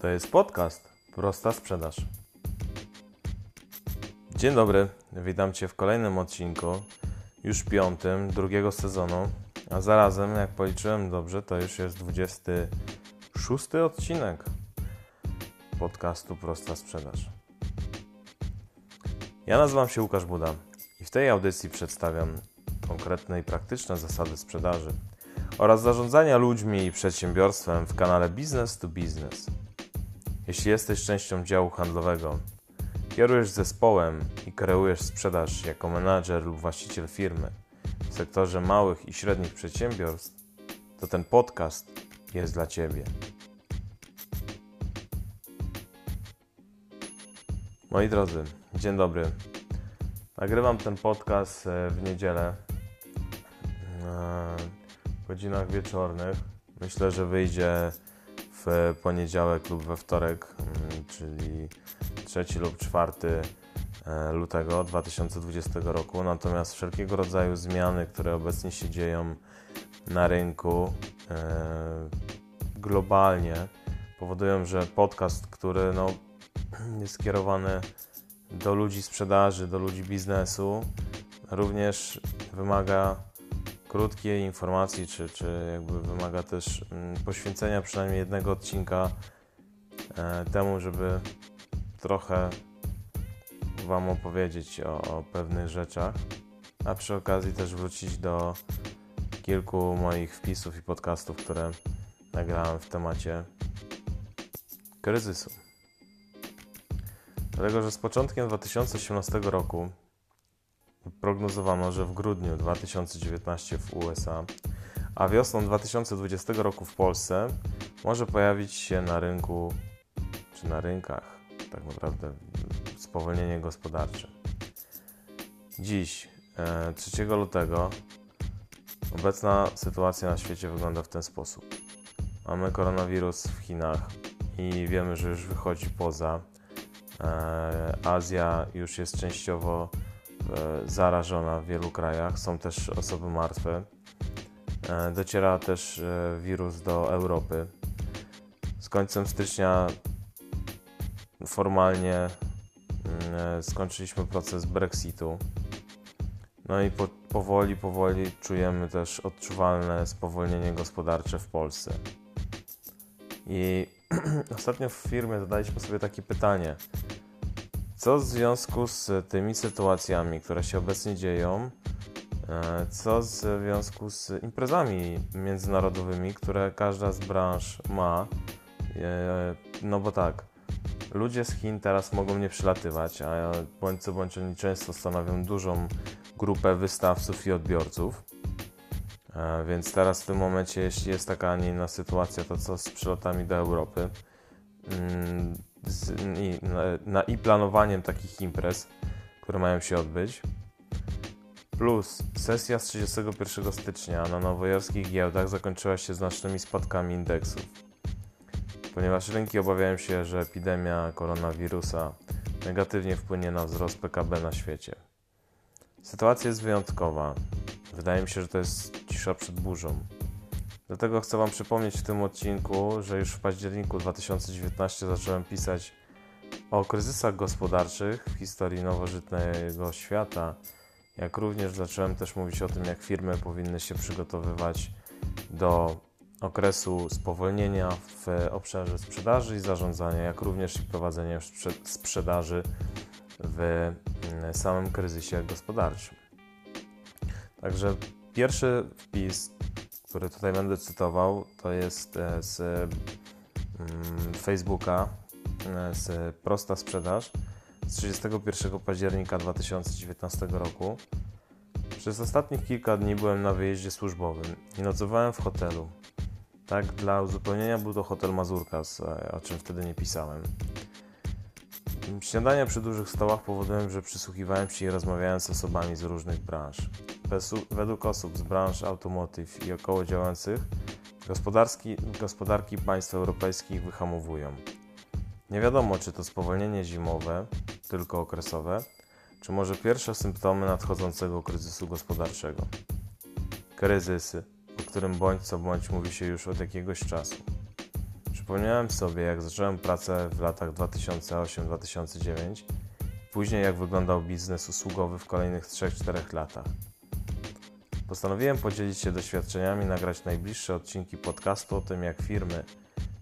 To jest podcast Prosta Sprzedaż. Dzień dobry, witam Cię w kolejnym odcinku, już piątym drugiego sezonu, a zarazem, jak policzyłem dobrze, to już jest 26 odcinek podcastu Prosta Sprzedaż. Ja nazywam się Łukasz Buda i w tej audycji przedstawiam konkretne i praktyczne zasady sprzedaży oraz zarządzania ludźmi i przedsiębiorstwem w kanale Business to Business. Jeśli jesteś częścią działu handlowego, kierujesz zespołem i kreujesz sprzedaż jako menadżer lub właściciel firmy w sektorze małych i średnich przedsiębiorstw, to ten podcast jest dla Ciebie. Moi drodzy, dzień dobry. Nagrywam ten podcast e, w niedzielę w godzinach wieczornych. Myślę, że wyjdzie w poniedziałek lub we wtorek, mm, czyli 3 lub 4 e, lutego 2020 roku. Natomiast wszelkiego rodzaju zmiany, które obecnie się dzieją na rynku e, globalnie, powodują, że podcast, który no, jest skierowany do ludzi sprzedaży, do ludzi biznesu, również wymaga krótkiej informacji, czy, czy jakby wymaga też mm, poświęcenia przynajmniej jednego odcinka e, temu, żeby trochę Wam opowiedzieć o, o pewnych rzeczach, a przy okazji też wrócić do kilku moich wpisów i podcastów, które nagrałem w temacie kryzysu. Dlatego, że z początkiem 2018 roku prognozowano, że w grudniu 2019 w USA, a wiosną 2020 roku w Polsce może pojawić się na rynku czy na rynkach tak naprawdę spowolnienie gospodarcze. Dziś, 3 e, lutego, obecna sytuacja na świecie wygląda w ten sposób. Mamy koronawirus w Chinach i wiemy, że już wychodzi poza. E, Azja już jest częściowo zarażona w wielu krajach, są też osoby martwe. E, dociera też e, wirus do Europy. Z końcem stycznia formalnie mm, skończyliśmy proces Brexitu. No i po, powoli, powoli czujemy też odczuwalne spowolnienie gospodarcze w Polsce. I ostatnio w firmie zadaliśmy sobie takie pytanie – co w związku z tymi sytuacjami, które się obecnie dzieją, e, co w związku z imprezami międzynarodowymi, które każda z branż ma? E, no bo tak, ludzie z Chin teraz mogą nie przylatywać, a bądź co bądź oni często stanowią dużą grupę wystawców i odbiorców. E, więc teraz w tym momencie, jeśli jest taka, a nie inna sytuacja, to co z przylotami do Europy? Z, na, na, i planowaniem takich imprez, które mają się odbyć. Plus sesja z 31 stycznia na nowojorskich giełdach zakończyła się znacznymi spadkami indeksów. Ponieważ rynki obawiają się, że epidemia koronawirusa negatywnie wpłynie na wzrost PKB na świecie. Sytuacja jest wyjątkowa. Wydaje mi się, że to jest cisza przed burzą. Dlatego chcę Wam przypomnieć w tym odcinku, że już w październiku 2019 zacząłem pisać o kryzysach gospodarczych w historii nowożytnego świata, jak również zacząłem też mówić o tym, jak firmy powinny się przygotowywać do okresu spowolnienia w obszarze sprzedaży i zarządzania, jak również i prowadzenia sprzedaży w mm, samym kryzysie gospodarczym. Także pierwszy wpis który tutaj będę cytował, to jest e, z mm, Facebooka, e, z Prosta Sprzedaż z 31 października 2019 roku. Przez ostatnich kilka dni byłem na wyjeździe służbowym i nocowałem w hotelu. Tak, dla uzupełnienia był to hotel Mazurkas, e, o czym wtedy nie pisałem. Śniadania przy dużych stołach powodują, że przysłuchiwałem się i rozmawiałem z osobami z różnych branż. Według osób z branż automotive i około działających, gospodarki, gospodarki państw europejskich wyhamowują. Nie wiadomo, czy to spowolnienie zimowe, tylko okresowe, czy może pierwsze symptomy nadchodzącego kryzysu gospodarczego. Kryzysy, o którym bądź co bądź mówi się już od jakiegoś czasu. Przypomniałem sobie, jak zacząłem pracę w latach 2008-2009, później jak wyglądał biznes usługowy w kolejnych 3-4 latach. Postanowiłem podzielić się doświadczeniami, nagrać najbliższe odcinki podcastu o tym, jak firmy,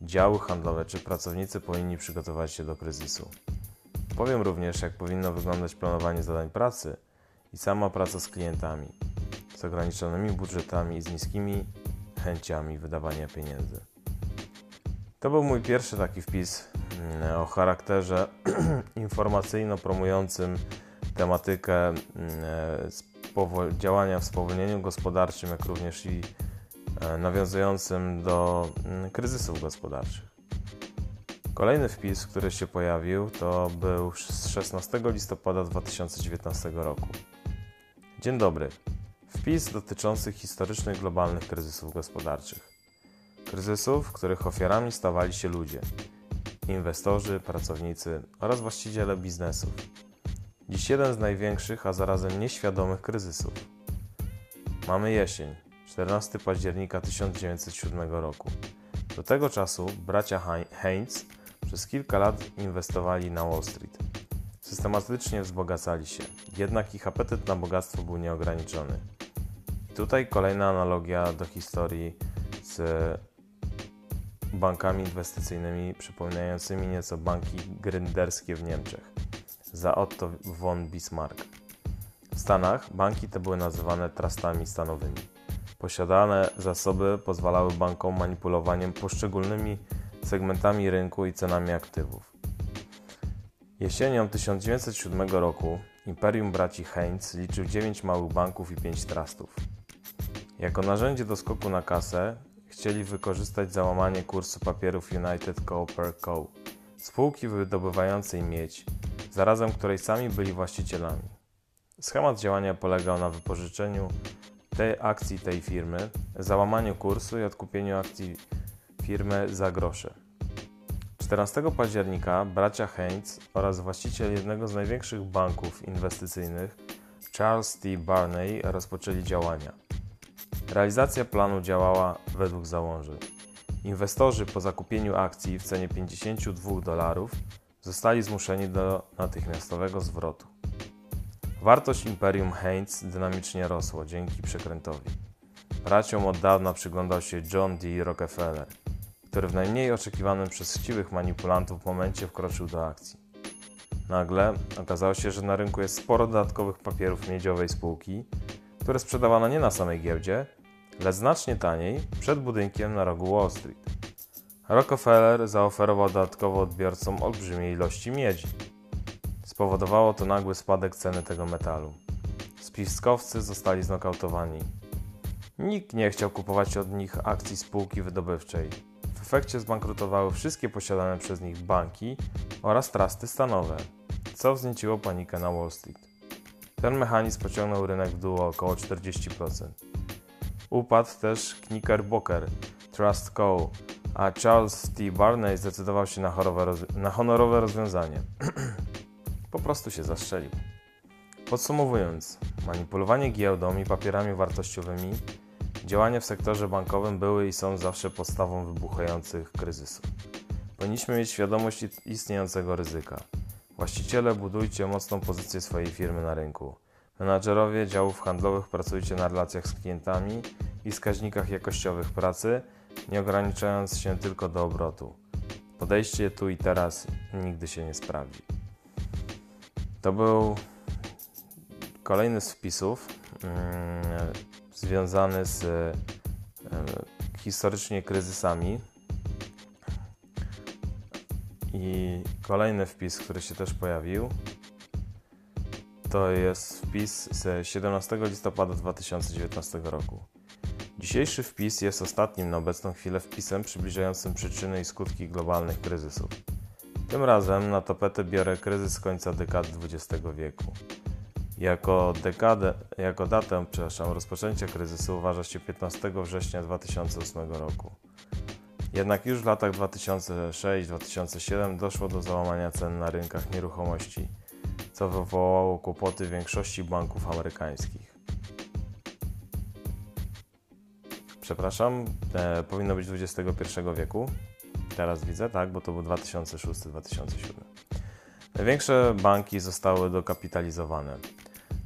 działy handlowe czy pracownicy powinni przygotować się do kryzysu. Powiem również, jak powinno wyglądać planowanie zadań pracy i sama praca z klientami, z ograniczonymi budżetami i z niskimi chęciami wydawania pieniędzy. To był mój pierwszy taki wpis mm, o charakterze informacyjno-promującym tematykę mm, działania w spowolnieniu gospodarczym, jak również i e, nawiązującym do mm, kryzysów gospodarczych. Kolejny wpis, który się pojawił, to był z 16 listopada 2019 roku. Dzień dobry. Wpis dotyczący historycznych globalnych kryzysów gospodarczych. Kryzysów, których ofiarami stawali się ludzie, inwestorzy, pracownicy oraz właściciele biznesów. Dziś jeden z największych, a zarazem nieświadomych kryzysów. Mamy jesień, 14 października 1907 roku. Do tego czasu bracia Heinz przez kilka lat inwestowali na Wall Street. Systematycznie wzbogacali się, jednak ich apetyt na bogactwo był nieograniczony. I tutaj kolejna analogia do historii z bankami inwestycyjnymi przypominającymi nieco banki gründerskie w Niemczech za Otto von Bismarck. W Stanach banki te były nazywane trustami stanowymi. Posiadane zasoby pozwalały bankom manipulowaniem poszczególnymi segmentami rynku i cenami aktywów. Jesienią 1907 roku imperium braci Heinz liczył 9 małych banków i 5 trustów. Jako narzędzie do skoku na kasę chcieli wykorzystać załamanie kursu papierów United Copper Co., spółki wydobywającej miedź, zarazem której sami byli właścicielami. Schemat działania polegał na wypożyczeniu tej akcji tej firmy, załamaniu kursu i odkupieniu akcji firmy za grosze. 14 października bracia Heinz oraz właściciel jednego z największych banków inwestycyjnych, Charles T. Barney, rozpoczęli działania. Realizacja planu działała według założeń. Inwestorzy po zakupieniu akcji w cenie 52 dolarów zostali zmuszeni do natychmiastowego zwrotu. Wartość imperium Heinz dynamicznie rosło dzięki przekrętowi. Braciom od dawna przyglądał się John D. Rockefeller, który w najmniej oczekiwanym przez chciwych manipulantów momencie wkroczył do akcji. Nagle okazało się, że na rynku jest sporo dodatkowych papierów miedziowej spółki, które sprzedawano nie na samej giełdzie, lecz znacznie taniej przed budynkiem na rogu Wall Street. Rockefeller zaoferował dodatkowo odbiorcom olbrzymie ilości miedzi. Spowodowało to nagły spadek ceny tego metalu. Spiskowcy zostali znokautowani. Nikt nie chciał kupować od nich akcji spółki wydobywczej. W efekcie zbankrutowały wszystkie posiadane przez nich banki oraz trusty stanowe, co wznieciło panikę na Wall Street. Ten mechanizm pociągnął rynek w dół o około 40%. Upadł też Knickerbocker Trust Co., a Charles T. Barney zdecydował się na, na honorowe rozwiązanie. po prostu się zastrzelił. Podsumowując, manipulowanie giełdą i papierami wartościowymi, działania w sektorze bankowym były i są zawsze podstawą wybuchających kryzysów. Powinniśmy mieć świadomość istniejącego ryzyka. Właściciele budujcie mocną pozycję swojej firmy na rynku. Menadżerowie działów handlowych pracujcie na relacjach z klientami i wskaźnikach jakościowych pracy, nie ograniczając się tylko do obrotu. Podejście tu i teraz nigdy się nie sprawdzi. To był kolejny z wpisów mm, związany z y, historycznie kryzysami. I kolejny wpis, który się też pojawił, to jest wpis z 17 listopada 2019 roku. Dzisiejszy wpis jest ostatnim na obecną chwilę wpisem przybliżającym przyczyny i skutki globalnych kryzysów. Tym razem na tapetę biorę kryzys końca dekady XX wieku. Jako, dekadę, jako datę przepraszam, rozpoczęcia kryzysu uważa się 15 września 2008 roku. Jednak już w latach 2006-2007 doszło do załamania cen na rynkach nieruchomości, co wywołało kłopoty większości banków amerykańskich. Przepraszam, e, powinno być XXI wieku. Teraz widzę, tak, bo to był 2006-2007. Największe banki zostały dokapitalizowane.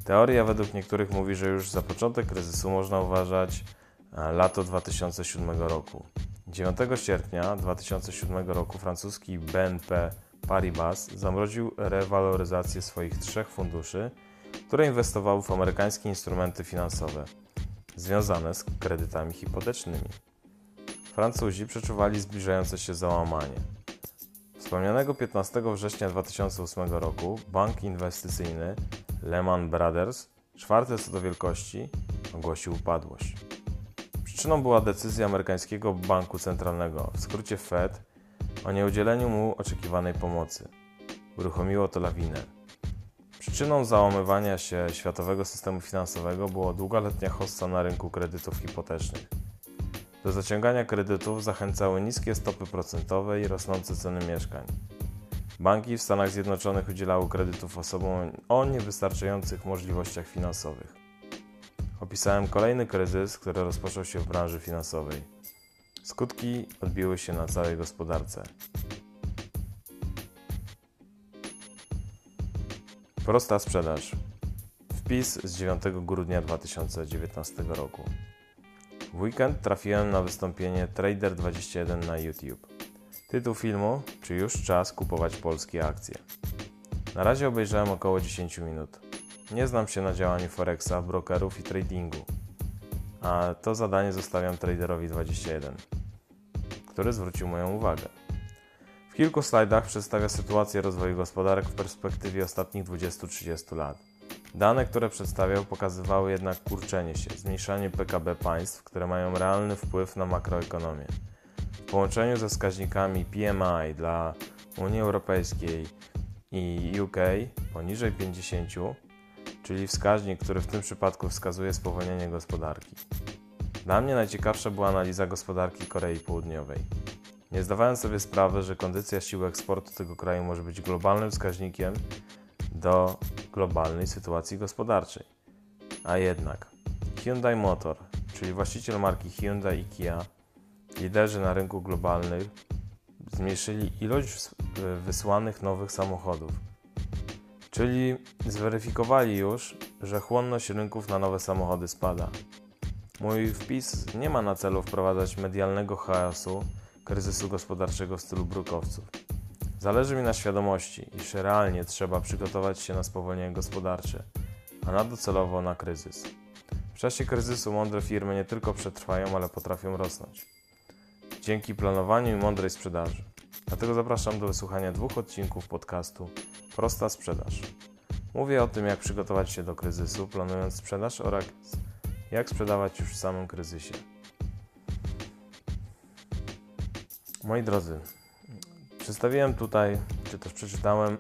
Teoria według niektórych mówi, że już za początek kryzysu można uważać e, lato 2007 roku. 9 sierpnia 2007 roku francuski BNP Paribas zamroził rewaloryzację swoich trzech funduszy, które inwestowały w amerykańskie instrumenty finansowe związane z kredytami hipotecznymi. Francuzi przeczuwali zbliżające się załamanie. Wspomnianego 15 września 2008 roku bank inwestycyjny Lehman Brothers, czwarty co do wielkości, ogłosił upadłość. Przyczyną była decyzja amerykańskiego banku centralnego, w skrócie Fed, o nieudzieleniu mu oczekiwanej pomocy. Uruchomiło to lawinę. Przyczyną załamywania się światowego systemu finansowego było długoletnia hossa na rynku kredytów hipotecznych. Do zaciągania kredytów zachęcały niskie stopy procentowe i rosnące ceny mieszkań. Banki w Stanach Zjednoczonych udzielały kredytów osobom o niewystarczających możliwościach finansowych. Opisałem kolejny kryzys, który rozpoczął się w branży finansowej. Skutki odbiły się na całej gospodarce. Prosta sprzedaż. Wpis z 9 grudnia 2019 roku. W weekend trafiłem na wystąpienie Trader21 na YouTube. Tytuł filmu: Czy już czas kupować polskie akcje? Na razie obejrzałem około 10 minut. Nie znam się na działaniu Forexa, brokerów i tradingu, a to zadanie zostawiam Traderowi 21, który zwrócił moją uwagę. Kilku slajdach przedstawia sytuację rozwoju gospodarek w perspektywie ostatnich 20-30 lat. Dane, które przedstawiał, pokazywały jednak kurczenie się, zmniejszanie PKB państw, które mają realny wpływ na makroekonomię. W połączeniu ze wskaźnikami PMI dla Unii Europejskiej i UK poniżej 50, czyli wskaźnik, który w tym przypadku wskazuje spowolnienie gospodarki. Dla mnie najciekawsza była analiza gospodarki Korei Południowej. Nie zdawałem sobie sprawy, że kondycja siły eksportu tego kraju może być globalnym wskaźnikiem do globalnej sytuacji gospodarczej. A jednak Hyundai Motor, czyli właściciel marki Hyundai i Kia, liderzy na rynku globalnym, zmniejszyli ilość wysłanych nowych samochodów. Czyli zweryfikowali już, że chłonność rynków na nowe samochody spada. Mój wpis nie ma na celu wprowadzać medialnego chaosu, kryzysu gospodarczego w stylu brukowców. Zależy mi na świadomości, iż realnie trzeba przygotować się na spowolnienie gospodarcze, a na docelowo na kryzys. W czasie kryzysu mądre firmy nie tylko przetrwają, ale potrafią rosnąć. Dzięki planowaniu i mądrej sprzedaży. Dlatego zapraszam do wysłuchania dwóch odcinków podcastu Prosta Sprzedaż. Mówię o tym, jak przygotować się do kryzysu, planując sprzedaż oraz jak sprzedawać już w samym kryzysie. Moi drodzy, Przedstawiłem tutaj, czy też przeczytałem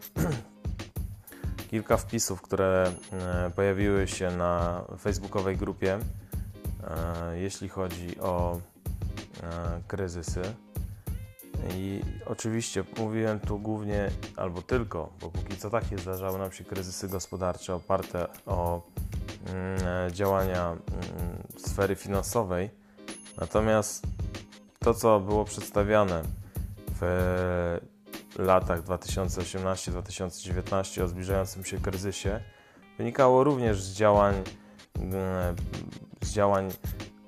kilka wpisów, które e, pojawiły się na facebookowej grupie, e, jeśli chodzi o e, kryzysy. I oczywiście mówiłem tu głównie albo tylko, bo póki co takie zdarzały nam się kryzysy gospodarcze oparte o mm, działania mm, sfery finansowej. Natomiast to, co było przedstawiane w latach 2018-2019 o zbliżającym się kryzysie wynikało również z działań, e, z działań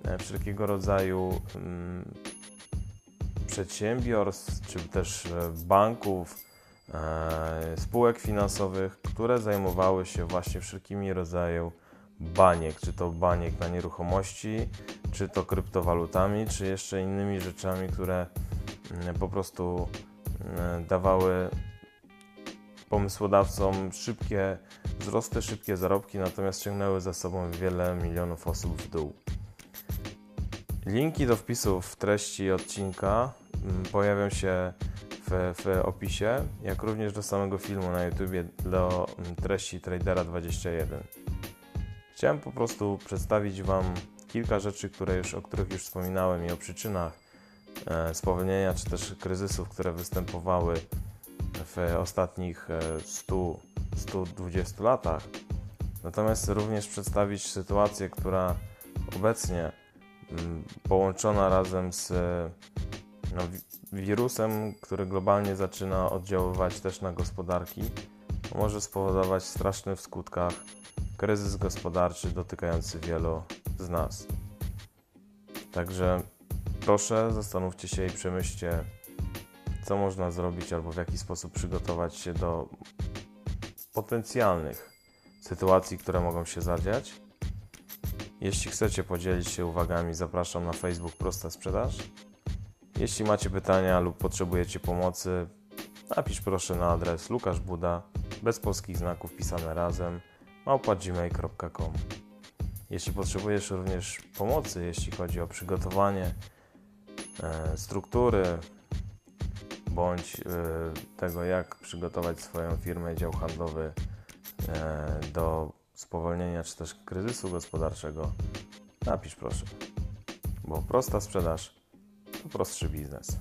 e, wszelkiego rodzaju mm, przedsiębiorstw, czy też e, banków, spółek finansowych, które zajmowały się właśnie wszelkimi rodzajami baniek, czy to baniek na nieruchomości, czy to kryptowalutami, czy jeszcze innymi rzeczami, które E, po prostu e, dawały pomysłodawcom szybkie wzrosty, szybkie zarobki, natomiast ciągnęły za sobą wiele milionów osób w dół. Linki do wpisów w treści odcinka mm, pojawią się w, w opisie, jak również do samego filmu na YouTube do mm, treści Tradera 21. Chciałem po prostu przedstawić Wam kilka rzeczy, które już, o których już wspominałem i o przyczynach E, spowolnienia czy też kryzysów, które występowały w ostatnich 100-120 e, latach. Natomiast również przedstawić sytuację, która obecnie mm, połączona razem z no, wi- wirusem, który globalnie zaczyna oddziaływać też na gospodarki, może spowodować straszny w skutkach kryzys gospodarczy dotykający wielu z nas. Także proszę zastanówcie się i przemyślcie, co można zrobić albo w jaki sposób przygotować się do potencjalnych sytuacji, które mogą się zadziać. Jeśli chcecie podzielić się uwagami, zapraszam na Facebook Prosta Sprzedaż. Jeśli macie pytania lub potrzebujecie pomocy, napisz proszę na adres Łukasz Buda, bez polskich znaków pisane razem, małpa.gmail.com. Jeśli potrzebujesz również pomocy, jeśli chodzi o przygotowanie e, struktury bądź e, tego, jak przygotować swoją firmę, dział handlowy e, do spowolnienia czy też kryzysu gospodarczego, napisz proszę, bo prosta sprzedaż to prostszy biznes.